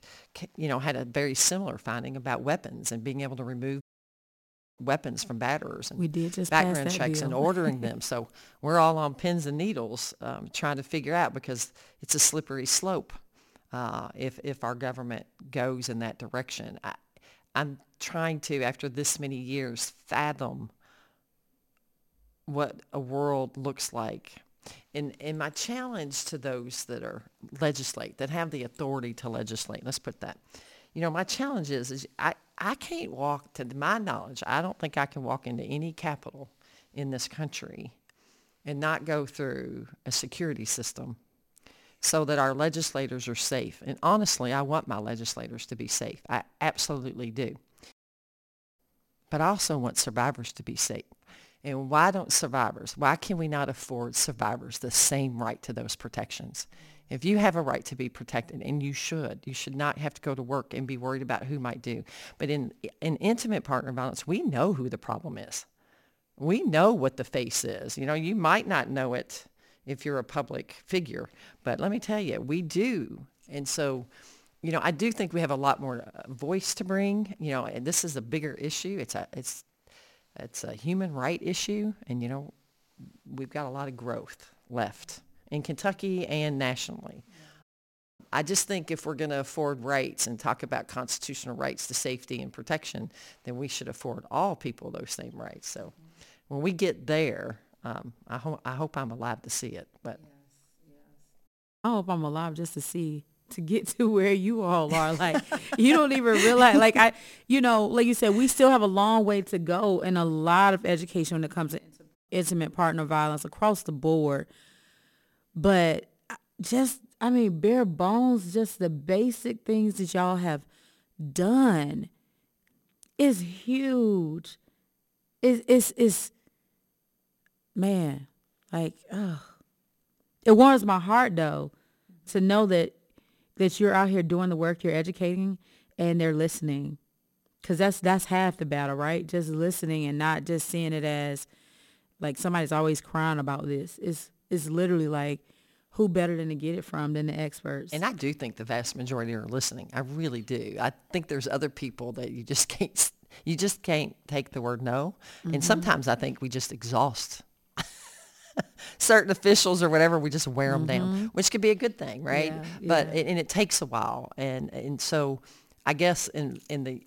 you know, had a very similar finding about weapons and being able to remove weapons from batterers. And we did just background checks and ordering them. So we're all on pins and needles um, trying to figure out because it's a slippery slope uh, if if our government goes in that direction. I, I'm trying to, after this many years, fathom what a world looks like. And, and my challenge to those that are legislate, that have the authority to legislate, let's put that, you know, my challenge is, is I, I can't walk, to my knowledge, I don't think I can walk into any capitol in this country and not go through a security system so that our legislators are safe. And honestly, I want my legislators to be safe. I absolutely do. But I also want survivors to be safe. And why don't survivors, why can we not afford survivors the same right to those protections? If you have a right to be protected, and you should, you should not have to go to work and be worried about who might do. But in, in intimate partner violence, we know who the problem is. We know what the face is. You know, you might not know it if you're a public figure, but let me tell you, we do. And so, you know, I do think we have a lot more uh, voice to bring. You know, and this is a bigger issue. It's a it's it's a human right issue, and you know, we've got a lot of growth left in Kentucky and nationally. I just think if we're going to afford rights and talk about constitutional rights to safety and protection, then we should afford all people those same rights. So when we get there, um, I, ho- I hope I'm alive to see it. But I hope I'm alive just to see to get to where you all are. Like you don't even realize like I you know, like you said, we still have a long way to go and a lot of education when it comes to intimate partner violence across the board. But uh, just I mean, bare bones, just the basic things that y'all have done is huge. It's it's it's man, like ugh. It warms my heart though to know that that you're out here doing the work, you're educating, and they're listening. Cause that's that's half the battle, right? Just listening and not just seeing it as like somebody's always crying about this. It's it's literally like who better than to get it from than the experts. and I do think the vast majority are listening. I really do. I think there's other people that you just can't you just can't take the word no. And mm-hmm. sometimes I think we just exhaust certain officials or whatever, we just wear them down, mm-hmm. which could be a good thing, right? Yeah, but yeah. it, and it takes a while, and and so I guess in in the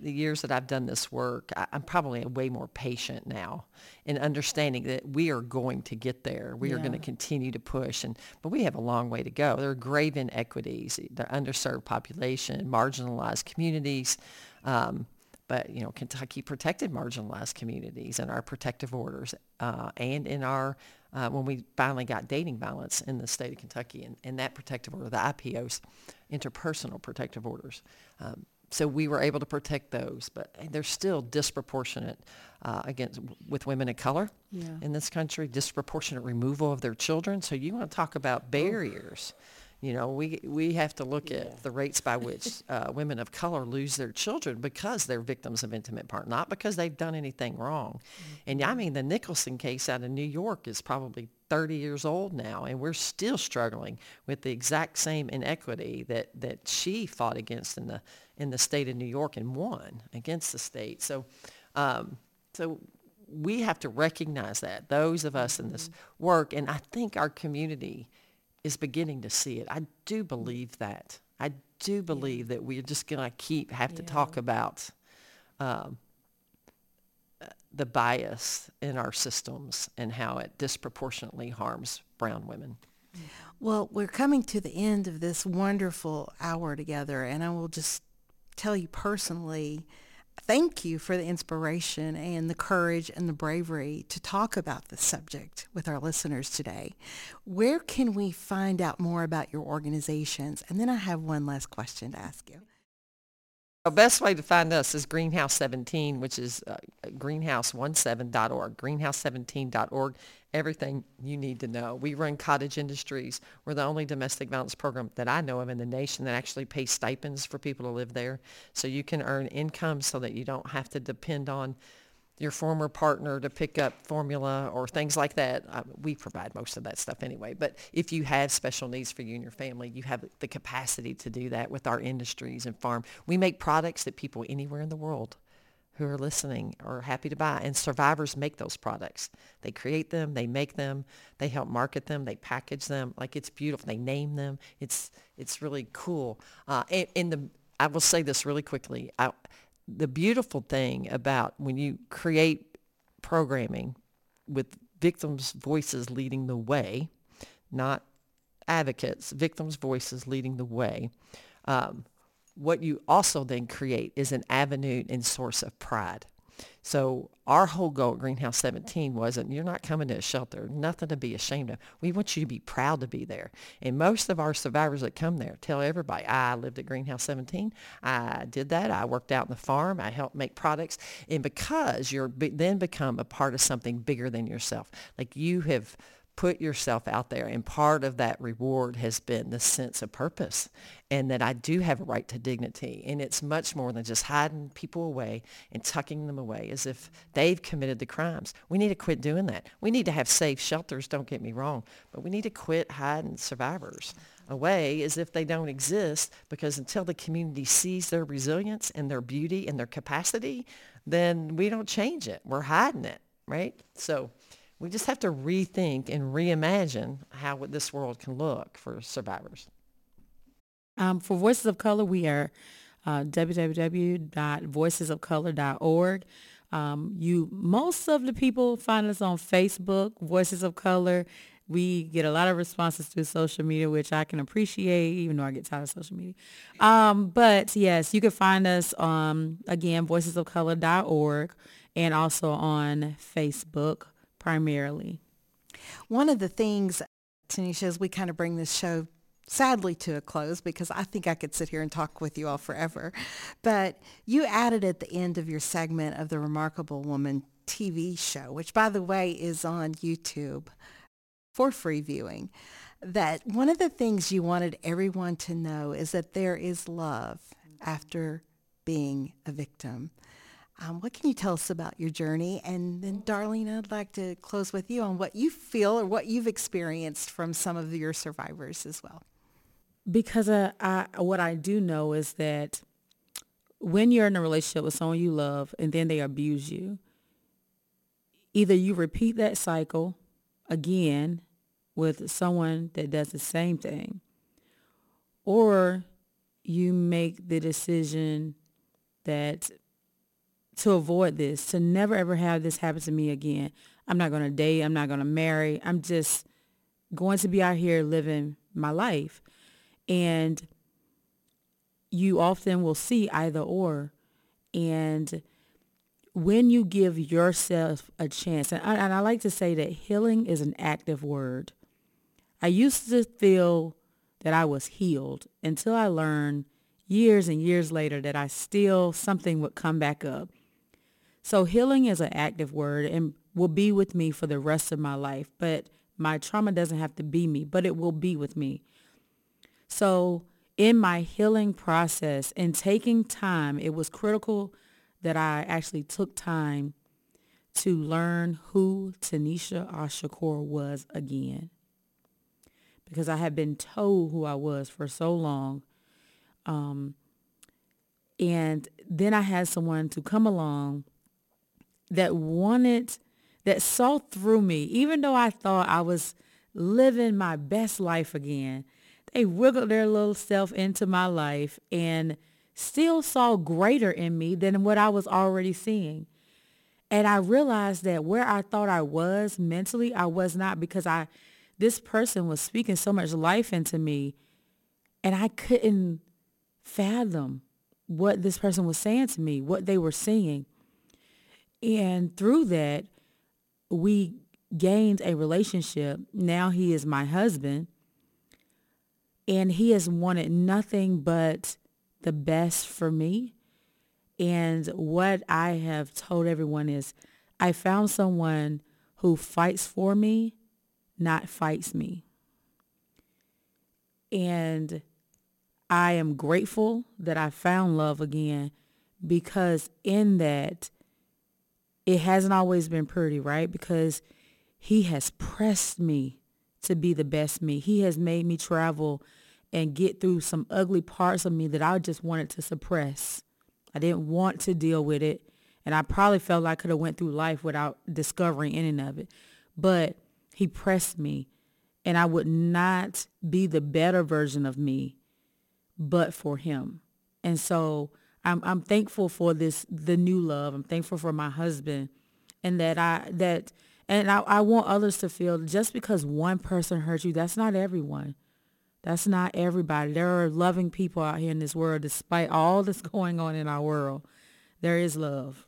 the years that I've done this work, I, I'm probably way more patient now in understanding that we are going to get there. We are going to continue to push, and but we have a long way to go. There are grave inequities, the underserved population, marginalized communities. Um, but you know, Kentucky protected marginalized communities in our protective orders uh, and in our uh, when we finally got dating violence in the state of Kentucky and, and that protective order, the IPOs, interpersonal protective orders. Um, so we were able to protect those, but they're still disproportionate uh, against with women of color Yeah. in this country, disproportionate removal of their children. So you want to talk about barriers. You know, we, we have to look at the rates by which uh, women of color lose their children because they're victims of intimate partner, not because they've done anything wrong. And I mean, the Nicholson case out of New York is probably 30 years old now, and we're still struggling with the exact same inequity that, that she fought against in the, in the state of New York and won against the state. So, um, so we have to recognize that, those of us in this work, and I think our community is beginning to see it. I do believe that. I do believe that we're just going to keep have to talk about um, the bias in our systems and how it disproportionately harms brown women. Well, we're coming to the end of this wonderful hour together, and I will just tell you personally, thank you for the inspiration and the courage and the bravery to talk about this subject with our listeners today. Where can we find out more about your organizations? And then I have one last question to ask you. The best way to find us is Greenhouse 17, which is uh, greenhouse17.org, greenhouse17.org. Everything you need to know. We run Cottage Industries. We're the only domestic violence program that I know of in the nation that actually pays stipends for people to live there. So you can earn income so that you don't have to depend on your former partner to pick up formula or things like that. Uh, we provide most of that stuff anyway. But if you have special needs for you and your family, you have the capacity to do that with our industries and farm. We make products that people anywhere in the world who are listening are happy to buy. And survivors make those products. They create them, they make them, they help market them, they package them. Like it's beautiful. They name them. It's it's really cool. Uh, and, and the I will say this really quickly. I, the beautiful thing about when you create programming with victims' voices leading the way, not advocates, victims' voices leading the way, um, what you also then create is an avenue and source of pride. So our whole goal at Greenhouse 17 wasn't you're not coming to a shelter, nothing to be ashamed of. We want you to be proud to be there. And most of our survivors that come there tell everybody, I lived at Greenhouse 17. I did that. I worked out in the farm. I helped make products. And because you're then become a part of something bigger than yourself, like you have put yourself out there and part of that reward has been the sense of purpose and that I do have a right to dignity and it's much more than just hiding people away and tucking them away as if they've committed the crimes. We need to quit doing that. We need to have safe shelters, don't get me wrong, but we need to quit hiding survivors away as if they don't exist because until the community sees their resilience and their beauty and their capacity, then we don't change it. We're hiding it, right? So we just have to rethink and reimagine how this world can look for survivors. Um, for Voices of Color, we are uh, www.voicesofcolor.org. Um, you, most of the people find us on Facebook, Voices of Color. We get a lot of responses through social media, which I can appreciate, even though I get tired of social media. Um, but yes, you can find us um, again, voicesofcolor.org, and also on Facebook primarily. One of the things, Tanesha, as we kind of bring this show sadly to a close because I think I could sit here and talk with you all forever. But you added at the end of your segment of the Remarkable Woman TV show, which by the way is on YouTube for free viewing, that one of the things you wanted everyone to know is that there is love after being a victim. Um, what can you tell us about your journey? And then, Darlene, I'd like to close with you on what you feel or what you've experienced from some of your survivors as well. Because uh, I, what I do know is that when you're in a relationship with someone you love and then they abuse you, either you repeat that cycle again with someone that does the same thing, or you make the decision that to avoid this, to never ever have this happen to me again. I'm not going to date. I'm not going to marry. I'm just going to be out here living my life. And you often will see either or. And when you give yourself a chance, and I, and I like to say that healing is an active word. I used to feel that I was healed until I learned years and years later that I still, something would come back up. So healing is an active word and will be with me for the rest of my life. But my trauma doesn't have to be me, but it will be with me. So in my healing process and taking time, it was critical that I actually took time to learn who Tanesha Ash Shakoor was again. Because I had been told who I was for so long. Um, and then I had someone to come along that wanted, that saw through me, even though I thought I was living my best life again. They wiggled their little self into my life and still saw greater in me than what I was already seeing. And I realized that where I thought I was mentally, I was not because I, this person was speaking so much life into me and I couldn't fathom what this person was saying to me, what they were seeing. And through that, we gained a relationship. Now he is my husband. And he has wanted nothing but the best for me. And what I have told everyone is I found someone who fights for me, not fights me. And I am grateful that I found love again because in that it hasn't always been pretty, right? Because he has pressed me to be the best me. He has made me travel and get through some ugly parts of me that I just wanted to suppress. I didn't want to deal with it. And I probably felt like I could have went through life without discovering any of it. But he pressed me and I would not be the better version of me but for him. And so I'm I'm thankful for this the new love. I'm thankful for my husband and that I that and I, I want others to feel just because one person hurt you, that's not everyone. That's not everybody. There are loving people out here in this world despite all that's going on in our world. There is love.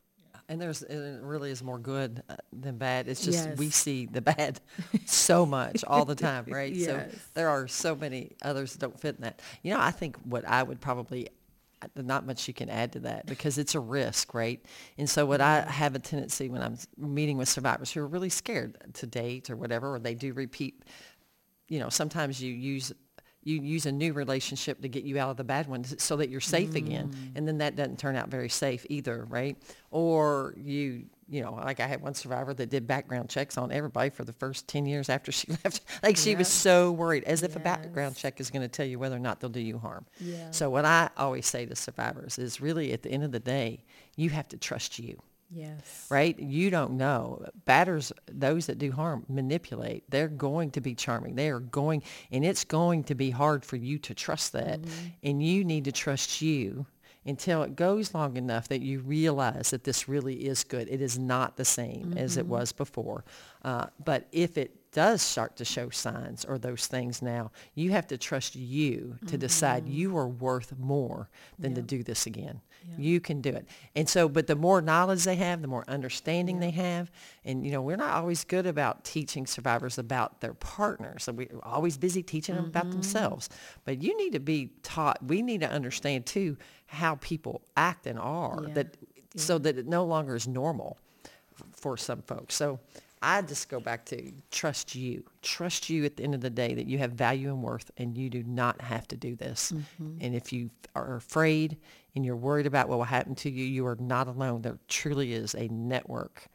And there's it really is more good uh, than bad. It's just Yes. we see the bad so much all the time, right? So there are so many others that don't fit in that. You know, I think what I would probably not much you can add to that because it's a risk, right? And so what I mm-hmm. have a tendency when I'm meeting with survivors who are really scared to date or whatever, or they do repeat, you know, sometimes you use you use a new relationship to get you out of the bad one so that you're safe again. Mm. And then that doesn't turn out very safe either, right? Or you, you know, like I had one survivor that did background checks on everybody for the first 10 years after she left. Like she was so worried, as if a background check is going to tell you whether or not they'll do you harm. Yeah. So what I always say to survivors is really at the end of the day, you have to trust you Yes. right? You don't know. Batters, those that do harm, manipulate. They're going to be charming. They are going, and it's going to be hard for you to trust that. Mm-hmm. And you need to trust you until it goes long enough that you realize that this really is good. It is not the same as it was before. Uh, but if it does start to show signs or those things now, you have to trust you to decide you are worth more than to do this again. You can do it. And so, but the more knowledge they have, the more understanding they have. And, you know, we're not always good about teaching survivors about their partners. So we're always busy teaching them about mm-hmm. themselves. But you need to be taught, we need to understand too how people act and are Yeah. that so that it no longer is normal for some folks. So I just go back to trust you. Trust you at the end of the day that you have value and worth and you do not have to do this. Mm-hmm. And if you are afraid and you're worried about what will happen to you, you are not alone. There truly is a network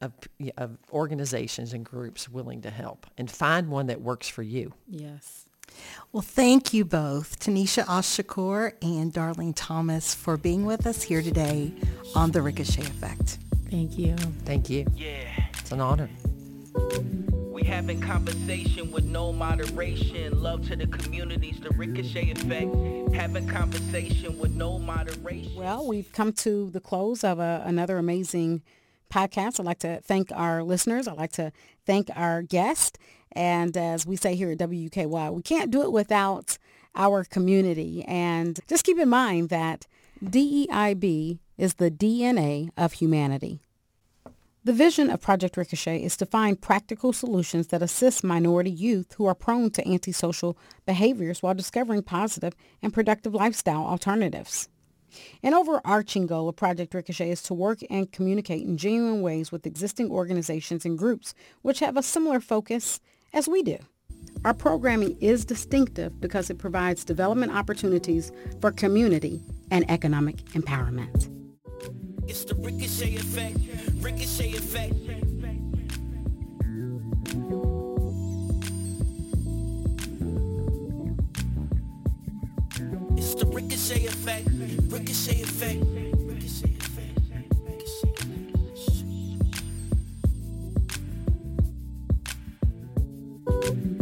of, of organizations and groups willing to help and find one that works for you. Yes. Well, thank you both, Tanesha Ash Shakoor and Darlene Thomas, for being with us here today on The Ricochet Effect. Thank you. Thank you. Yeah. It's an honor. Having conversation with no moderation. Love to the communities, the ricochet effect. Having conversation with no moderation. Well, we've come to the close of a, another amazing podcast. I'd like to thank our listeners. I'd like to thank our guest. And as we say here at WKY, we can't do it without our community. And just keep in mind that DEIB is the DNA of humanity. The vision of Project Ricochet is to find practical solutions that assist minority youth who are prone to antisocial behaviors while discovering positive and productive lifestyle alternatives. An overarching goal of Project Ricochet is to work and communicate in genuine ways with existing organizations and groups which have a similar focus as we do. Our programming is distinctive because it provides development opportunities for community and economic empowerment. It's the ricochet effect, ricochet effect. It's the ricochet effect, ricochet effect. Ricochet effect. Ricochet effect.